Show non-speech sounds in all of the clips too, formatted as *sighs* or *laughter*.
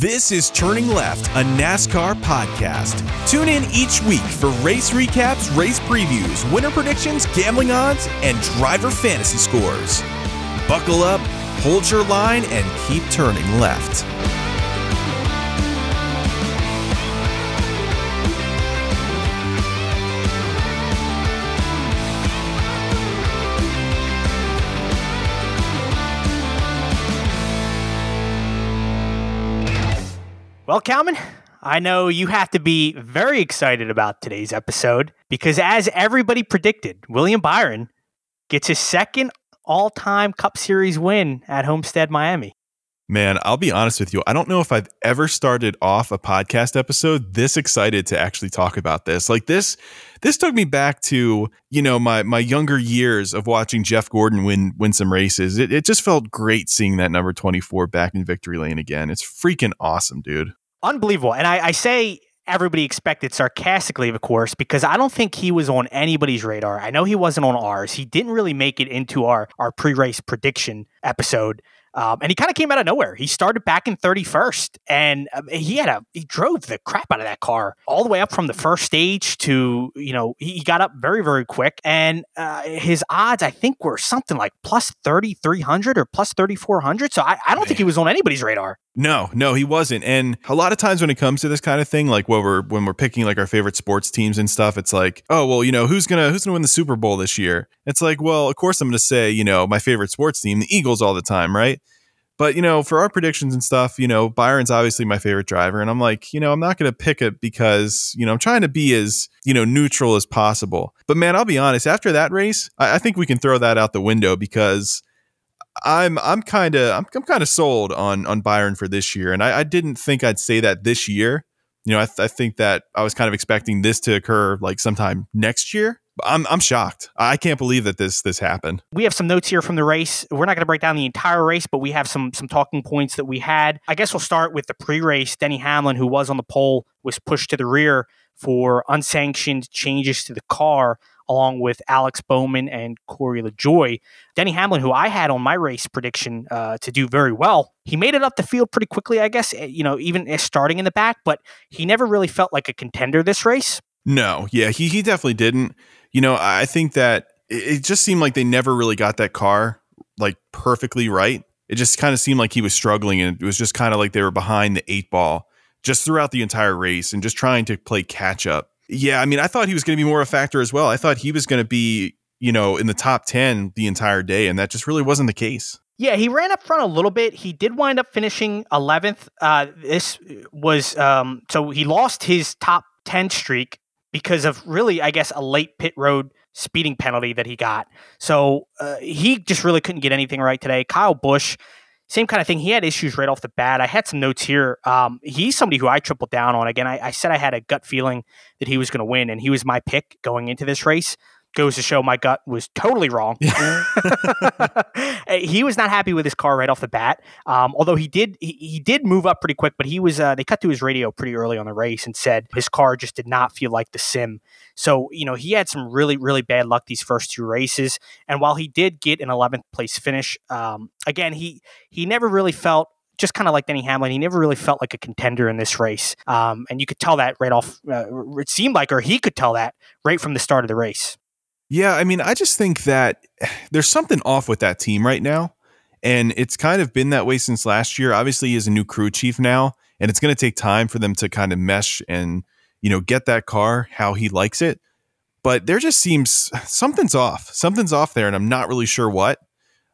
This is Turning Left, a NASCAR podcast. Tune in each week for race recaps, race previews, winner predictions, gambling odds, and driver fantasy scores. Buckle up, hold your line, and keep turning left. Well, Calman, I know you have to be very excited about today's episode because, as everybody predicted, William Byron gets his second all time Cup Series win at Homestead, Miami. Man, I'll be honest with you. I don't know if I've ever started off a podcast episode this excited to actually talk about this. Like this this took me back to, you know, my my younger years of watching Jeff Gordon win win some races. It, it just felt great seeing that number 24 back in victory lane again. It's freaking awesome, dude unbelievable. And I, I say everybody expected sarcastically, of course, because I don't think he was on anybody's radar. I know he wasn't on ours. He didn't really make it into our our pre race prediction episode. Um, and he kind of came out of nowhere. He started back in 31st, and um, he had a he drove the crap out of that car all the way up from the first stage to you know he got up very very quick, and uh, his odds I think were something like plus 3300 or plus 3400. So I, I don't Man. think he was on anybody's radar. No, no, he wasn't. And a lot of times when it comes to this kind of thing, like when we're when we're picking like our favorite sports teams and stuff, it's like, oh well, you know, who's gonna who's gonna win the Super Bowl this year? It's like, well, of course I'm gonna say, you know, my favorite sports team, the Eagles, all the time, right? But you know, for our predictions and stuff, you know, Byron's obviously my favorite driver, and I'm like, you know, I'm not gonna pick it because you know I'm trying to be as you know neutral as possible. But man, I'll be honest, after that race, I, I think we can throw that out the window because I'm I'm kind of I'm, I'm kind of sold on on Byron for this year, and I, I didn't think I'd say that this year. You know, I, th- I think that I was kind of expecting this to occur like sometime next year. I'm I'm shocked. I can't believe that this this happened. We have some notes here from the race. We're not going to break down the entire race, but we have some some talking points that we had. I guess we'll start with the pre-race. Denny Hamlin, who was on the pole, was pushed to the rear for unsanctioned changes to the car along with Alex Bowman and Corey LaJoie. Denny Hamlin, who I had on my race prediction uh, to do very well, he made it up the field pretty quickly, I guess, eh, you know, even starting in the back, but he never really felt like a contender this race. No, yeah, he, he definitely didn't. You know, I think that it just seemed like they never really got that car like perfectly right. It just kind of seemed like he was struggling and it was just kind of like they were behind the eight ball just throughout the entire race and just trying to play catch up. Yeah, I mean, I thought he was going to be more a factor as well. I thought he was going to be, you know, in the top 10 the entire day, and that just really wasn't the case. Yeah, he ran up front a little bit. He did wind up finishing 11th. Uh, this was, um, so he lost his top 10 streak because of really, I guess, a late pit road speeding penalty that he got. So uh, he just really couldn't get anything right today. Kyle Busch same kind of thing. He had issues right off the bat. I had some notes here. Um, he's somebody who I tripled down on. Again, I, I said I had a gut feeling that he was going to win, and he was my pick going into this race goes to show my gut was totally wrong. *laughs* he was not happy with his car right off the bat. Um, although he did, he, he, did move up pretty quick, but he was. Uh, they cut to his radio pretty early on the race and said his car just did not feel like the sim. So you know he had some really really bad luck these first two races. And while he did get an 11th place finish, um, again he he never really felt just kind of like Denny Hamlin, he never really felt like a contender in this race. Um, and you could tell that right off. Uh, it seemed like, or he could tell that right from the start of the race. Yeah, I mean, I just think that *sighs* there's something off with that team right now. And it's kind of been that way since last year. Obviously, he is a new crew chief now, and it's going to take time for them to kind of mesh and, you know, get that car how he likes it. But there just seems *sighs* something's off. Something's off there, and I'm not really sure what.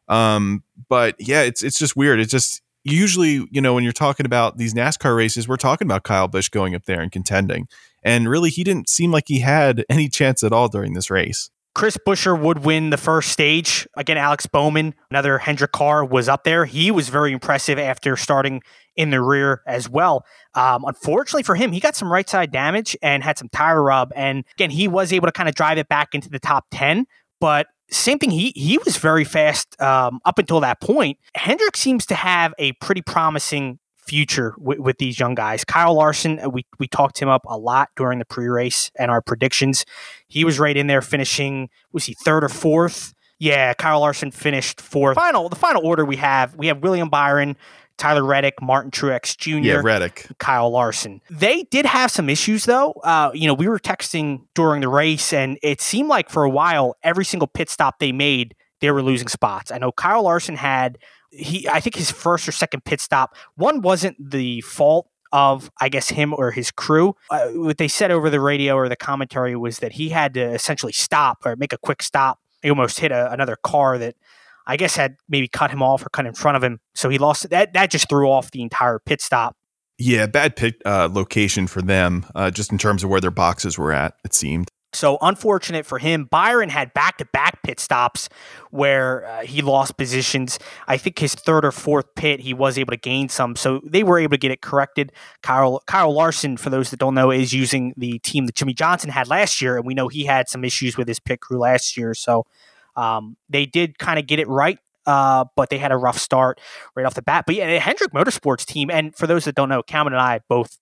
Um, but yeah, it's it's just weird. It's just usually, you know, when you're talking about these NASCAR races, we're talking about Kyle Busch going up there and contending. And really, he didn't seem like he had *laughs* any chance at all during this race. Chris Buescher would win the first stage. Again, Alex Bowman, another Hendrick car, was up there. He was very impressive after starting in the rear as well. Um, unfortunately for him, he got some right side damage and had some tire rub. And again, he was able to kind of drive it back into the top 10. But same thing, he, he was very fast um, up until that point. Hendrick seems to have a pretty promising future with, with, these young guys. Kyle Larson, uh, we we talked him up a lot during the pre-race and our predictions. He was right in there, finishing was he third or fourth? Yeah, Kyle Larson finished fourth. Final the final order we have we have William Byron, Tyler Reddick, Martin Truex Jr., Yeah, Reddick. Kyle Larson. They did have some issues though. Uh, you know, we were texting during the race, and it seemed like for a while, every single pit stop they made, they were losing spots. I know Kyle Larson had he, I think his first or second pit stop. One wasn't the fault of I guess him or his crew. Uh, what they said over the radio or the commentary was that he had to essentially stop or make a quick stop. He almost hit a, another car that I guess had maybe cut him off or cut in front of him. So he lost that. That just threw off the entire pit stop. Yeah, bad pit uh, location for them, uh, just in terms of where their boxes were at. It seemed. So unfortunate for him. Byron had back to back pit stops where uh, he lost positions. I think his third or fourth pit, he was able to gain some. So they were able to get it corrected. Kyle, Kyle Larson, for those that don't know, is using the team that Jimmie Johnson had last year. And we know he had some issues with his pit crew last year. So um, they did kind of get it right. Uh, but they had a rough start right off the bat. But yeah, Hendrick Motorsports team, and for those that don't know, Cameron and I both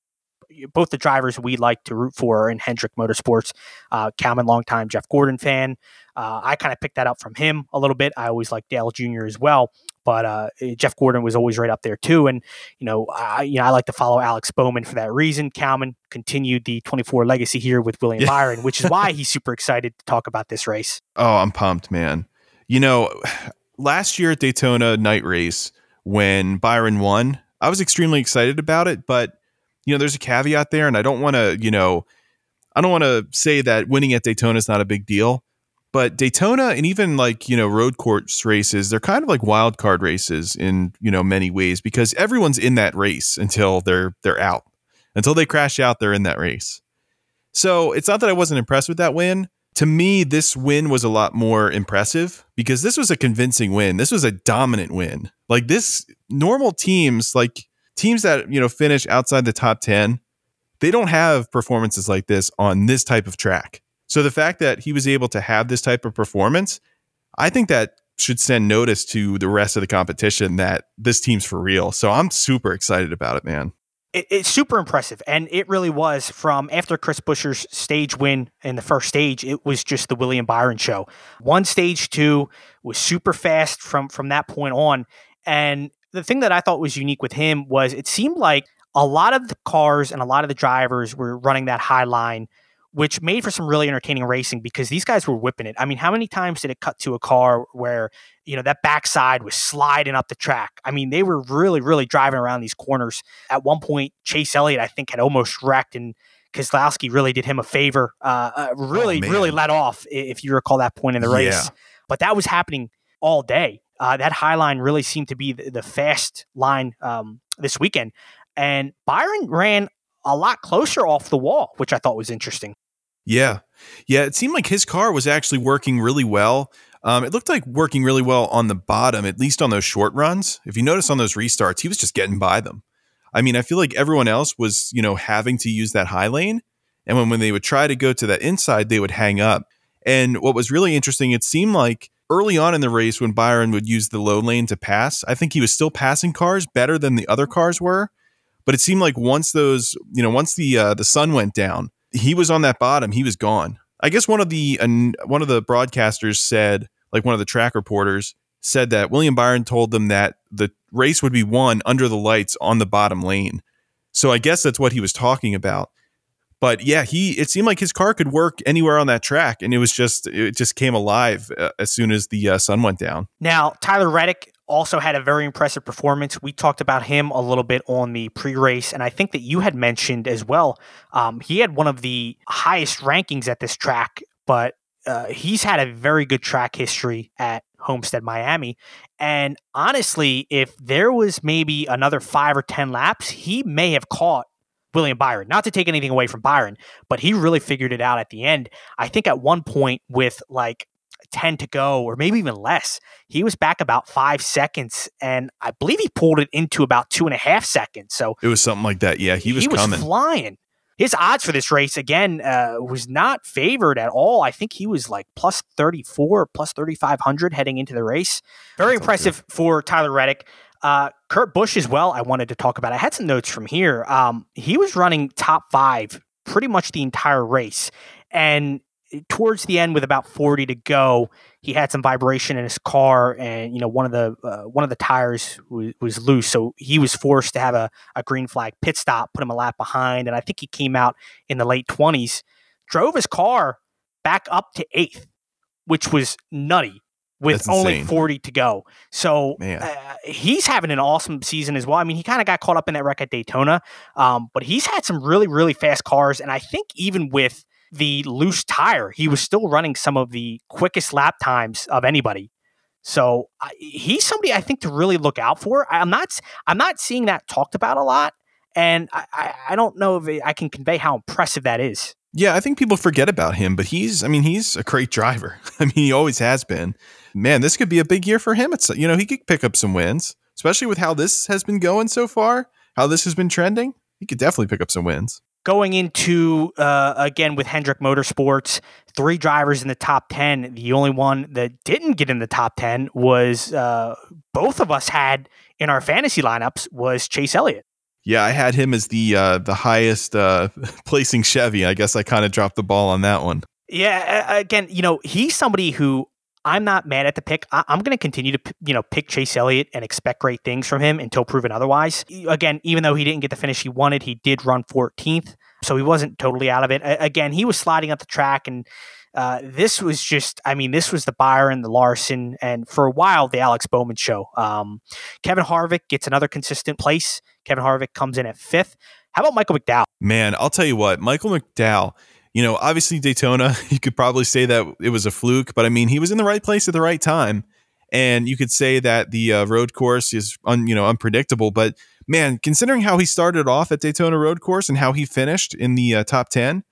both the drivers we like to root for are in Hendrick Motorsports. Uh, Calman, longtime Jeff Gordon fan. Uh, I kind of picked that up from him a little bit. I always like Dale Jr. as well, but uh, Jeff Gordon was always right up there too. And you know, I you know I like to follow Alex Bowman for that reason. Calman continued the 24 legacy here with William yeah. Byron, which is why *laughs* he's super excited to talk about this race. Oh, I'm pumped, man. You know, last year at Daytona night race when Byron won, I was extremely excited about it, but you know, there's a caveat there, and I don't want to, you know, I don't want to say that winning at Daytona is not a big deal, but Daytona and even like you know road course races, they're kind of like wild card races in you know many ways because everyone's in that race until they're they're out, until they crash out, they're in that race. So it's not that I wasn't impressed with that win. To me, this win was a lot more impressive because this was a convincing win. This was a dominant win. Like this, normal teams like teams that you know finish outside the top 10 they don't have performances like this on this type of track. So the fact that he was able to have this type of performance i think that should send notice to the rest of the competition that this team's for real. So i'm super excited about it man. It, it's super impressive. And it really was from after chris buescher's stage win in the first stage it was just the william byron show. One stage two was super fast from from that point on. And the thing that I thought was unique with him was it seemed like a lot of the cars and a lot of the drivers were running that high line, which made for some really entertaining racing because these guys were whipping it. I mean, how many times did it cut to a car where, you know, that backside was sliding up the track? I mean, they were really, really driving around these corners. At one point, Chase Elliott, I think, had almost wrecked and Keselowski really did him a favor, uh, uh, really, oh, really let off, if you recall that point in the race. Yeah. But that was happening all day uh, that high line really seemed to be the, the fast line um, this weekend. And Byron ran a lot closer off the wall, which I thought was interesting. Yeah. Yeah. It seemed like his car was actually working really well. Um, it looked like working really well on the bottom, at least on those short runs. If you notice on those restarts, he was just getting by them. I mean, I feel like everyone else was, you know, having to use that high lane. And when, when they would try to go to that inside, they would hang up. And what was really interesting, it seemed like early on in the race when Byron would use the low lane to pass, I think he was still passing cars better than the other cars were. But it seemed like once those, you know, once the uh, the sun went down, he was on that bottom. He was gone. I guess one of the uh, one of the broadcasters said, like one of the track reporters said that William Byron told them that the race would be won under the lights on the bottom lane. So I guess that's what he was talking about but yeah, he it seemed like his car could work anywhere on that track, and it was just it just came alive uh, as soon as the uh, sun went down. Now Tyler Reddick also had a very impressive performance. We talked about him a little bit on the pre-race, and I think that you had mentioned as well. Um, he had one of the highest rankings at this track, but uh, he's had a very good track history at Homestead, Miami. And honestly, if there was maybe another five or 10 laps, he may have caught William Byron. Not to take anything away from Byron, but he really figured it out at the end. I think at one point with like 10 to go, or maybe even less, he was back about five seconds. And I believe he pulled it into about two and a half seconds. So it was something like that. Yeah, he was he coming. flying. His odds for this race, again, uh, was not favored at all. I think he was like plus 34, plus 3,500 heading into the race. Very That's impressive for Tyler Reddick. Uh, Kurt Busch as well. I wanted to talk about. I had some notes from here. Um, he was running top five pretty much the entire race, and towards the end, with about 40 to go, he had some vibration in his car, and you know one of the uh, one of the tires was, was, loose, so he was forced to have a, a green flag pit stop, put him a lap behind, and I think he came out in the late 20s, drove his car back up to eighth, which was nutty with only 40 to go. So uh, he's having an awesome season as well. I mean, he kind of got caught up in that wreck at Daytona, um, but he's had some really, really fast cars. And I think even with the loose tire, he was still running some of the quickest lap times of anybody. So uh, he's somebody I think to really look out for. I'm not, I'm not seeing that talked about a lot. And I, I, I don't know if I can convey how impressive that is. Yeah, I think people forget about him, but he's, I mean, he's a great driver. *laughs* I mean, he always has been man, this could be a big year for him. It's you know he could pick up some wins, especially with how this has been going so far, how this has been trending. He could definitely pick up some wins. Going into uh, again with Hendrick Motorsports, three drivers in the top ten. The only one that didn't get in the top ten was uh, both of us had in our fantasy lineups was Chase Elliott. Yeah, I had him as the uh, the highest uh, *laughs* placing Chevy. I guess I kind of dropped the ball on that one. Yeah, again, you know, he's somebody who I'm not mad at the pick. I, am going to continue to you know pick Chase Elliott and expect great things from him until proven otherwise. Again, even though he didn't get the finish he wanted, he did run 14th, so he wasn't totally out of it. again, he was sliding up the track, and uh, this was just I mean, this was the Byron, the Larson, and for a while the Alex Bowman show. Um, Kevin Harvick gets another consistent place. Kevin Harvick comes in at fifth. How about Michael McDowell? Man, I'll tell you what, Michael McDowell you know, obviously Daytona, *laughs* you could probably say that it was a fluke, but I mean, he was in the right place at the right time. And you could say that the uh, road course is, un, you know, unpredictable. But man, considering how he started off at Daytona Road Course and how he finished in the uh, top ten,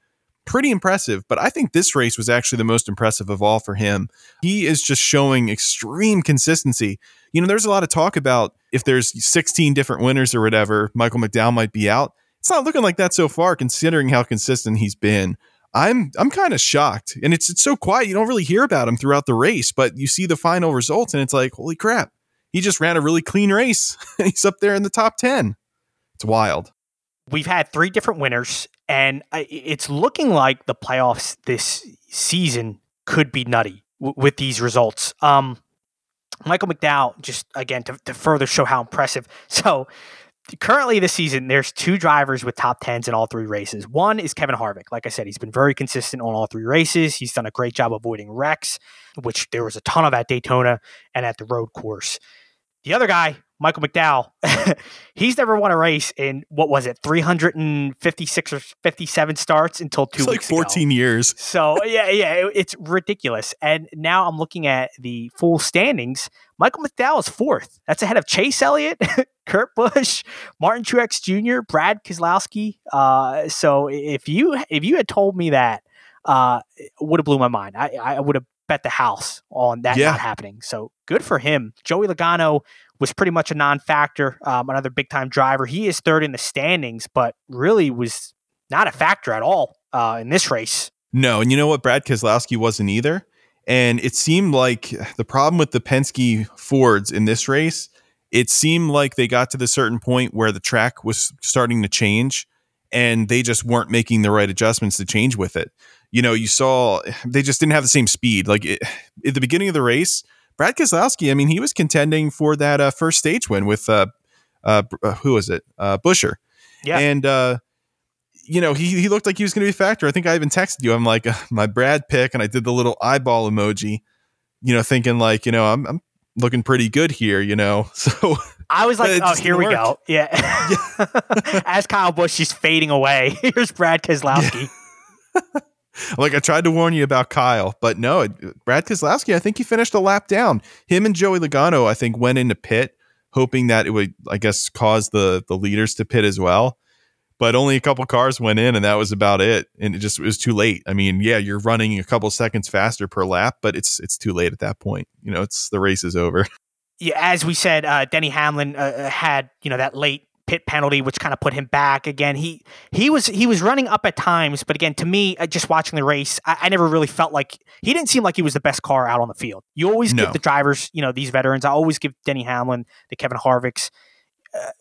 pretty impressive. But I think this race was actually the most impressive of all for him. He is just showing extreme consistency. You know, there's a lot of talk about if there's 16 different winners or whatever, Michael McDowell might be out. It's not looking like that so far, considering how consistent he's been. I'm I'm kind of shocked, and it's it's so quiet. You don't really hear about him throughout the race, but you see the final results, and it's like, holy crap! He just ran a really clean race. *laughs* He's up there in the top ten. It's wild. We've had three different winners, and it's looking like the playoffs this season could be nutty with these results. Um, Michael McDowell, just again to, to further show how impressive. *laughs* So currently this season, there's two drivers with top tens in all three races. One is Kevin Harvick. Like I said, he's been very consistent on all three races. He's done a great job avoiding wrecks, which there was a ton of at Daytona and at the road course. The other guy, Michael McDowell, *laughs* he's never won a race in what was it, 356 or 57 starts until two it's weeks like 14 ago. years. So yeah, yeah, it, it's ridiculous. And now I'm looking at the full standings. Michael McDowell is fourth. That's ahead of Chase Elliott, *laughs* Kurt Busch, Martin Truex Jr., Brad Keselowski. Uh, so if you if you had told me that, uh, would have blew my mind. I, I would have bet the house on that yeah. not happening. So good for him. Joey Logano was pretty much a non-factor. Um, another big-time driver. He is third in the standings, but really was not a factor at all uh, in this race. No, and you know what? Brad Keselowski wasn't either. And it seemed like the problem with the Penske Fords in this race, it seemed like they got to the certain point where the track was starting to change and they just weren't making the right adjustments to change with it you know, you saw they just didn't have the same speed. Like it, at the beginning of the race, Brad Keselowski, I mean, he was contending for that uh, first stage win with uh, uh, uh who was it? Uh, Buescher. Yeah. And uh, you know, he he looked like he was going to be a factor. I think I even texted you. I'm like uh, my Brad pick, and I did the little eyeball emoji. You know, thinking like, you know, I'm I'm looking pretty good here. You know, *laughs* so. I was like, oh, here we work. go. Yeah. *laughs* yeah. *laughs* As Kyle Busch, she's fading away. Here's Brad Keselowski. Yeah. Like I tried to warn you about Kyle, but no, Brad Keselowski, I think he finished a lap down. Him and Joey Logano, I think, went into pit hoping that it would, I guess, cause the the leaders to pit as well. But only a couple cars went in, and that was about it. And it just it was too late. I mean, yeah, you're running a couple seconds faster per lap, but it's it's too late at that point. You know, it's the race is over. Yeah, as we said, uh, Denny Hamlin uh, had you know that late pit penalty, which kind of put him back again. He he was he was running up at times, but again, to me, uh, just watching the race, I, I never really felt like he didn't seem like he was the best car out on the field. You always no. give the drivers, you know, these veterans. I always give Denny Hamlin, the Kevin Harvicks. Uh,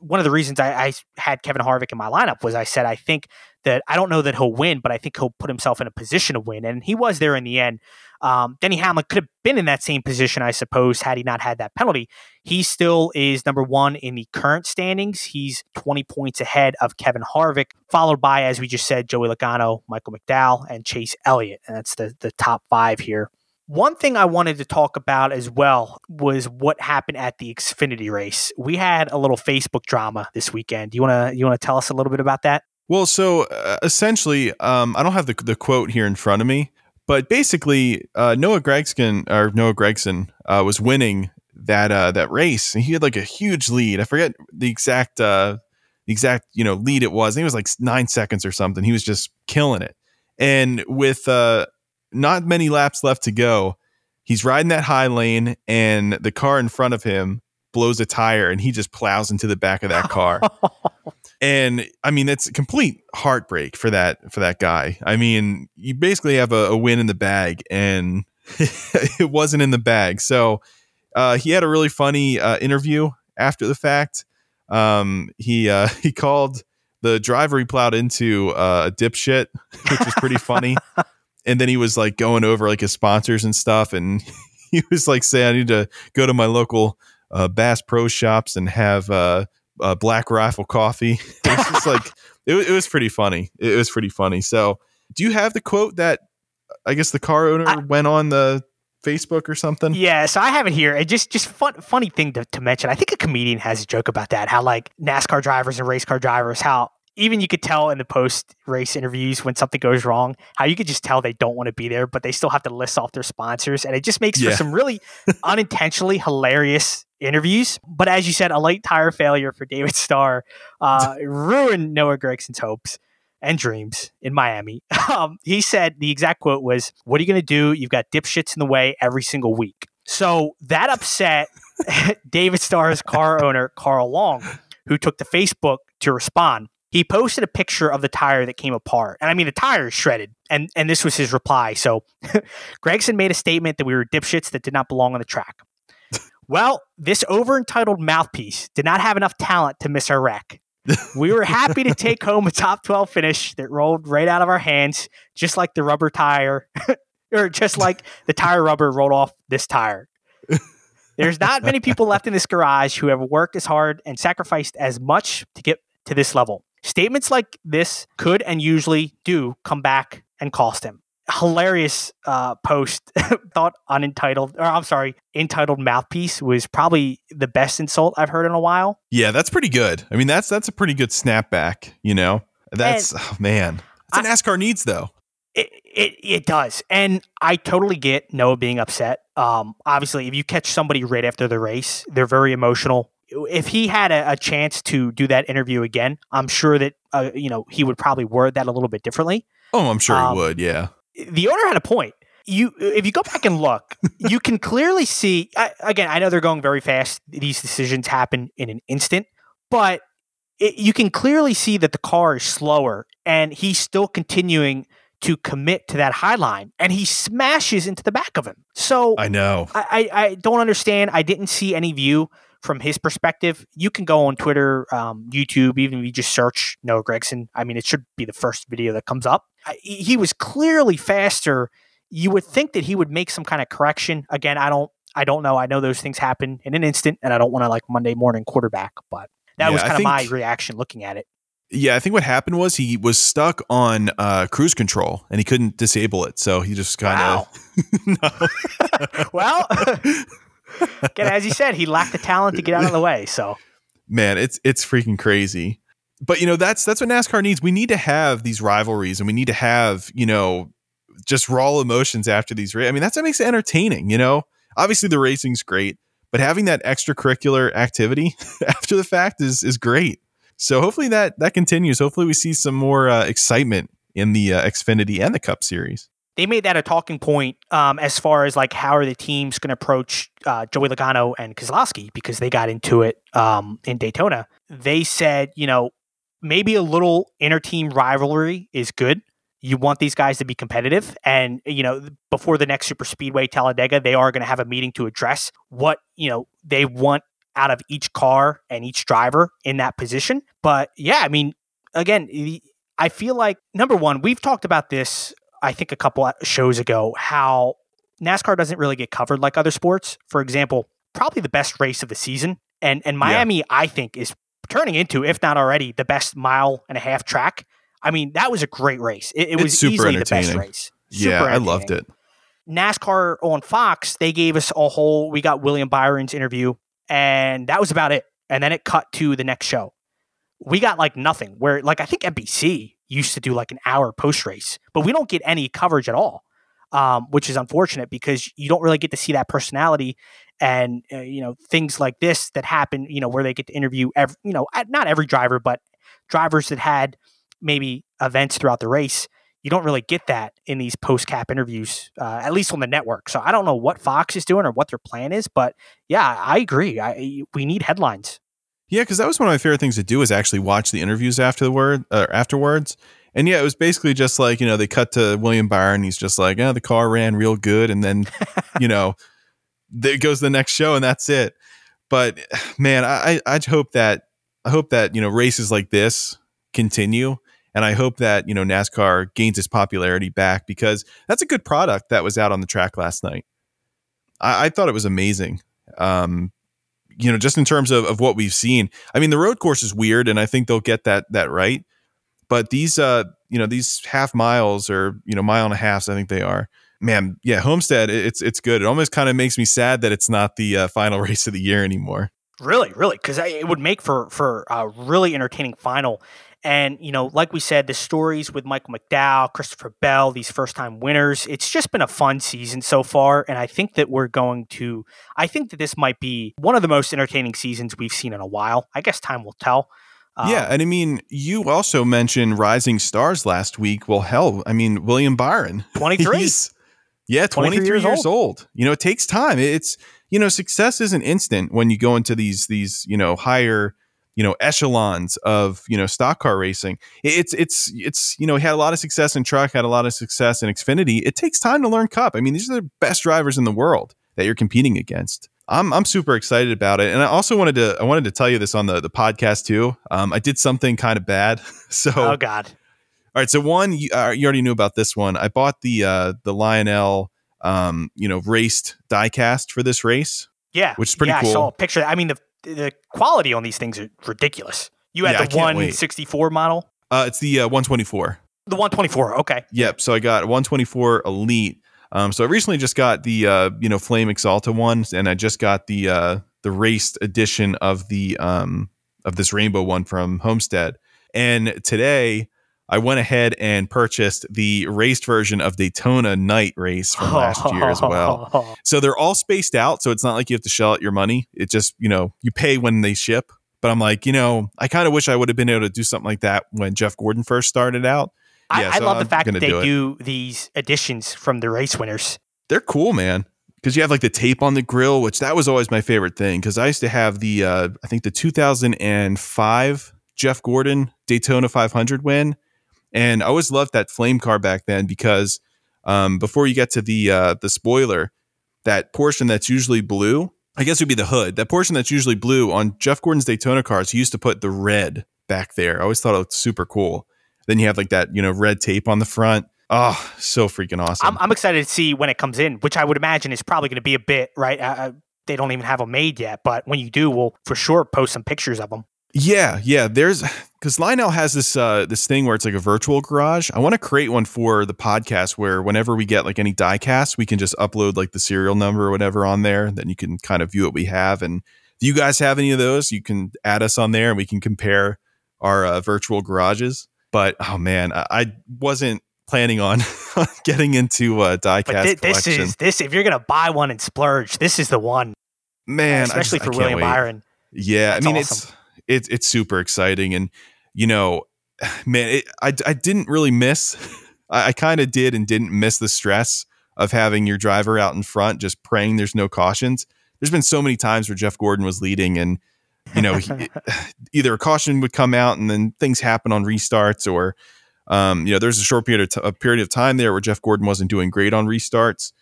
one of the reasons I, I, had Kevin Harvick in my lineup was I said I think that I don't know that he'll win, but I think he'll put himself in a position to win, and he was there in the end. Um, Denny Hamlin could have been in that same position, I suppose, had he not had that penalty. He still is number one in the current standings. He's 20 points ahead of Kevin Harvick, followed by, as we just said, Joey Logano, Michael McDowell, and Chase Elliott. And that's the the top five here. One thing I wanted to talk about as well was what happened at the Xfinity race. We had a little Facebook drama this weekend. You want to you want to tell us a little bit about that? Well, so uh, essentially, um, I don't have the the quote here in front of me, but basically, uh, Noah Gregson or Noah Gragson uh, was winning that uh, that race, and he had like a huge lead. I forget the exact uh, the exact you know lead it was. I think it was like nine seconds or something. He was just killing it, and with uh, not many laps left to go. He's riding that high lane, and the car in front of him blows a tire, and he just plows into the back of that car. *laughs* and I mean, it's complete heartbreak for that for that guy. I mean, you basically have a, a win in the bag, and *laughs* it wasn't in the bag. So uh, he had a really funny uh, interview after the fact. Um, he uh, *laughs* he called the driver he plowed into uh, a dipshit, which is pretty funny and then he was like going over like his sponsors and stuff and *laughs* he was like saying i need to go to my local uh, bass pro shops and have uh, uh, black rifle coffee. *laughs* It was just like it, it, was pretty funny. It was pretty funny. So do you have the quote that i guess the car owner I, went on the facebook or something? Yeah so i have it here. It just just fun, funny thing to, to mention. I think a comedian has a joke about that how like nascar drivers and race car drivers how even you could tell in the post race interviews when something goes wrong, how you could just tell they don't want to be there, but they still have to list off their sponsors. And it just makes yeah. for some really *laughs* unintentionally hilarious interviews. But as you said, a late tire failure for David Starr uh, *laughs* ruined Noah gragson's hopes and dreams in Miami. *laughs* Um, he said the exact quote was, What are you going to do? You've got dipshits in the way every single week. So that upset David Starr's car owner, Carl Long, who took to Facebook to respond he posted a picture of the tire that came apart. And I mean, the tire is shredded. And, and this was his reply. So *laughs* Gragson made a statement that we were dipshits that did not belong on the track. *laughs* well, this over entitled mouthpiece did not have enough talent to miss our wreck. we were happy to take *laughs* home a top 12 finish that rolled right out of our hands, just like the rubber tire, or just like the tire rubber rolled off this tire. There's not many people left in this garage who have worked as hard and sacrificed as much to get to this level. Statements like this could and usually do come back and cost him. Hilarious uh, post *laughs* thought unentitled, or I'm sorry, entitled mouthpiece was probably the best insult I've heard in a while. Yeah, that's pretty good. I mean, that's that's a pretty good snapback. You know, that's and oh, man, that's what NASCAR needs though. It, it it does, and I totally get Noah being upset. Um, obviously, if you catch somebody right after the race, they're very emotional if he had a, a, chance to do that interview again, I'm sure that uh, you know he would probably word that a little bit differently. Oh, I'm sure um, he would. Yeah. The owner had a point. You, if you go back and look, *laughs* you can clearly see. I, again, I know they're going very fast. These decisions happen in an instant, but it, you can clearly see that the car is slower, and he's still continuing to commit to that high line and he smashes into the back of him. So I know. I, I, I, don't understand. I didn't see any view from his perspective, you can go on Twitter, um, YouTube, even if you just search Noah Gragson. I mean, it should be the first video that comes up. I, he was clearly faster. You would think that he would make some kind of correction. Again, I don't, I don't know. I know those things happen in an instant, and I don't want to like Monday morning quarterback, but that yeah, was kind of my reaction looking at it. Yeah, I think what happened was he was stuck on uh, cruise control and he couldn't disable it, so he just kind of. Wow. *laughs* *laughs* well, *laughs* Again, as you said, he lacked the talent to get out of the way. So, man, it's it's freaking crazy. But you know, that's that's what NASCAR needs. We need to have these rivalries, and we need to have you know just raw emotions after these. I mean, that's what makes it entertaining. You know, obviously the racing's great, but having that extracurricular activity *laughs* after the fact is is great. So hopefully that that continues. Hopefully we see some more uh, excitement in the uh, Xfinity and the Cup Series they made that a talking point um, as far as like how are the teams going to approach uh, Joey Logano and Keselowski because they got into it um, in Daytona. They said, you know, maybe a little inter-team rivalry is good. You want these guys to be competitive, and you know, before the next super speedway Talladega, they are going to have a meeting to address what you know they want out of each car and each driver in that position. But yeah, I mean, again, I feel like number one, we've talked about this, I think, a couple shows ago, how NASCAR doesn't really get covered like other sports. For example, probably the best race of the season. And and Miami, yeah. I think, is turning into, if not already, the best mile and a half track. I mean, that was a great race. It, it was easily the best race. Super yeah, I loved it. NASCAR on Fox, they gave us a whole. We got William Byron's interview, and that was about it. And then it cut to the next show. We got like nothing. Where like I think NBC used to do like an hour post race, but we don't get any coverage at all, um, which is unfortunate because you don't really get to see that personality and uh, you know things like this that happen. You know where they get to interview every, you know not every driver, but drivers that had maybe events throughout the race you don't really get that in these post cap interviews, uh, at least on the network. So I don't know what Fox is doing or what their plan is, but yeah, I agree. I, we need headlines. Yeah, because that was one of my favorite things to do is actually watch the interviews after the word uh, afterwards. And yeah, it was basically just like you know they cut to William Byron. He's just like, oh, the car ran real good, and then *laughs* you know there goes the next show, and that's it. But *sighs* man, I I hope that I hope that you know races like this continue and I hope that, you know, NASCAR gains its popularity back because that's a good product that was out on the track last night. I, I thought it was amazing. Um, you know, just in terms of, of what we've seen. I mean, the road course is weird, and I think they'll get that that right. But these, uh, you know, these half miles or you know, mile and a half, I think they are. Man, yeah, Homestead, it's it's good. It almost kind of makes me sad that it's not the uh, final *laughs* race of the year anymore. Really, really, because it would make for for a really entertaining final. And, you know, like we said, the stories with Michael McDowell, Christopher Bell, these first time winners, it's just been a fun season so far. And I think that we're going to, I think that this might be one of the most entertaining seasons we've seen in a while. I guess time will tell. Um, yeah. And I mean, you also mentioned rising stars last week. Well, hell, I mean, William Byron. *laughs* 23. yeah, 23, 23 years, years old. old. You know, it takes time. It's, you know, success isn't instant when you go into these, these, you know, higher, you know echelons of you know stock car racing. It's it's it's you know he had a lot of success in truck had a lot of success in xfinity. It takes time to learn cup. I mean these are the best drivers in the world that you're competing against. I'm i'm super excited about it. And i also wanted to i wanted to tell you this on the the podcast too. Um, i did something kind of bad. *laughs* So oh god. All right so one you, uh, you already knew about this one. I bought the uh the lionel um you know raced diecast for this race yeah, which is pretty yeah, cool. I saw a picture. I mean, the the quality on these things are ridiculous. You had yeah, the 164 model. Uh, it's the uh, 124. The 124. Okay. Yep. So I got 124 Elite. Um, so I recently just got the uh, you know Flame Axalta one, and I just got the uh, the raced edition of the um, of this rainbow one from Homestead. And today I went ahead and purchased the raced version of Daytona Night Race from last year as well. *laughs* So they're all spaced out, so it's not like you have to shell out your money. It just, you know, you pay when they ship. But I'm like, you know, I kind of wish I would have been able to do something like that when Jeff Gordon first started out. Yeah, I, I love I'm the fact that they do, do these editions from the race winners. They're cool, man. Because you have like the tape on the grill, which that was always my favorite thing. Because I used to have the, uh, I think the 2005 Jeff Gordon Daytona 500 win and I always loved that flame car back then because um, before you get to the uh, the spoiler, that portion that's usually blue, I guess it would be the hood. That portion that's usually blue on Jeff Gordon's Daytona cars, he used to put the red back there. I always thought it looked super cool. Then you have like that, you know, red tape on the front. Oh, so freaking awesome! I'm, I'm excited to see when it comes in, which I would imagine is probably going to be a bit right. Uh, uh, they don't even have them made yet, but when you do, we'll for sure post some pictures of them. Yeah, yeah. There's because Lionel has this uh, this thing where it's like a virtual garage. I want to create one for the podcast where whenever we get like any diecast, we can just upload like the serial number or whatever on there. Then you can kind of view what we have. And if you guys have any of those, you can add us on there and we can compare our uh, virtual garages. But oh man, I, I wasn't planning on *laughs* getting into uh, diecast. Th- this collection. is this. If you're gonna buy one and splurge, this is the one. Man, especially just, for William wait. Byron. Yeah, That's I mean awesome. it's it's it's super exciting and you know *sighs* man it, i i didn't really miss *laughs* i, I kind of did and didn't miss the stress of having your driver out in front just praying there's no cautions. There's been so many times where jeff gordon was leading and you know he, *laughs* *sighs* either a caution would come out and then things happen on restarts or um, you know there's a short period of t- a period of time there where jeff gordon wasn't doing great on restarts.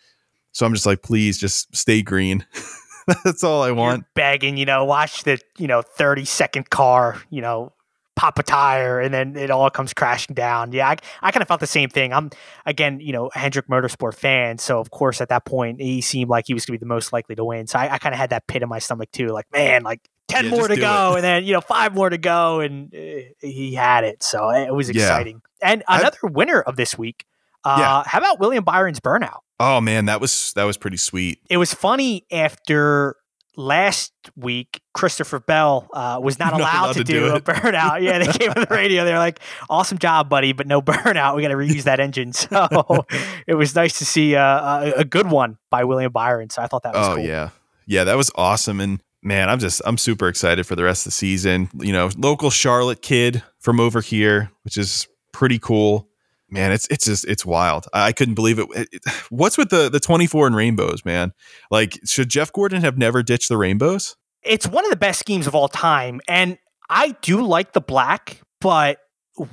So i'm just like please just stay green *laughs* *laughs* That's all I want. You're begging, you know, watch the, you know, 30 second car, you know, pop a tire and then it all comes crashing down. Yeah, I, I kind of felt the same thing. I'm, again, you know, Hendrick Motorsport fan. So, of course, at that point, he seemed like he was going to be the most likely to win. So I, I kind of had that pit in my stomach too. Like, man, like 10 Yeah, more to go it. and then, you know, five more to go. And uh, he had it. So it was Yeah. exciting. And I- another winner of this week. Uh, Yeah. How about William Byron's burnout? Oh man, that was that was pretty sweet. it was funny after last week christopher bell uh, was not *laughs* Not allowed, allowed to, to do, do a *laughs* burnout yeah they came on the radio they're like awesome job buddy but no *laughs* burnout we got to reuse that engine so it was nice to see uh, a, a good one by william byron so i thought that was Oh cool yeah, yeah, that was awesome. And man, I'm just I'm super excited for the rest of the season. You know, local Charlotte kid from over here, which is pretty cool. Man, it's it's just it's wild. I, couldn't believe it. It- it- *sighs* What's with the the 24 and rainbows, man? Like, should Jeff Gordon have never ditched the rainbows? it's one of the best schemes of all time and i do like the black but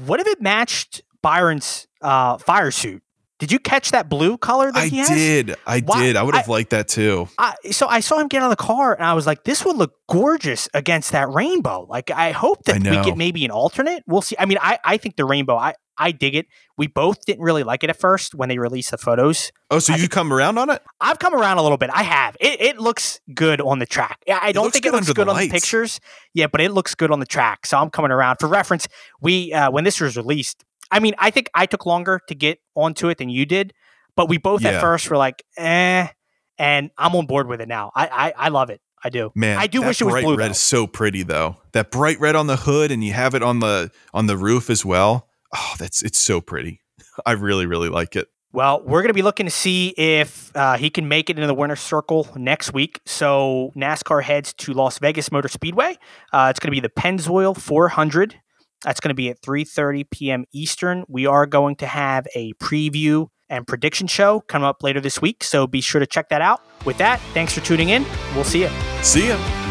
what if it matched byron's uh, fire suit did you catch that blue color that I he has? I did, I Why- did. I would have I- liked that too. I, so I saw him get out of the car, and I was like, "This would look gorgeous against that rainbow." Like, I hope that I we get maybe an alternate. We'll see. I mean, I, I think the rainbow. I I dig it. We both didn't really like it at first when they released the photos. Oh, so I you come around on it? I've come around a little bit. I have. It, it looks good on the track. Yeah, I don't think it looks under the good on the pictures. Yeah, but it looks good on the track. So I'm coming around. For reference, we uh, when this was released, I mean, I think I took longer to get onto it than you did, but we both at first were like, eh, and I'm on board with it now. I I, I love it. I do. Man, I do wish it was bright blue. red though. is so pretty though. That bright red on the hood, and you have it on the on the roof as well. Oh, that's it's so pretty. I really really like it. Well, we're going to be looking to see if uh, he can make it into the winner's circle next week. So NASCAR heads to Las Vegas Motor Speedway. Uh, it's going to be the Pennzoil 400. That's going to be at 3:30 p.m. Eastern. We are going to have a preview and prediction show coming up later this week, so be sure to check that out. With that, thanks for tuning in. We'll see you. See ya.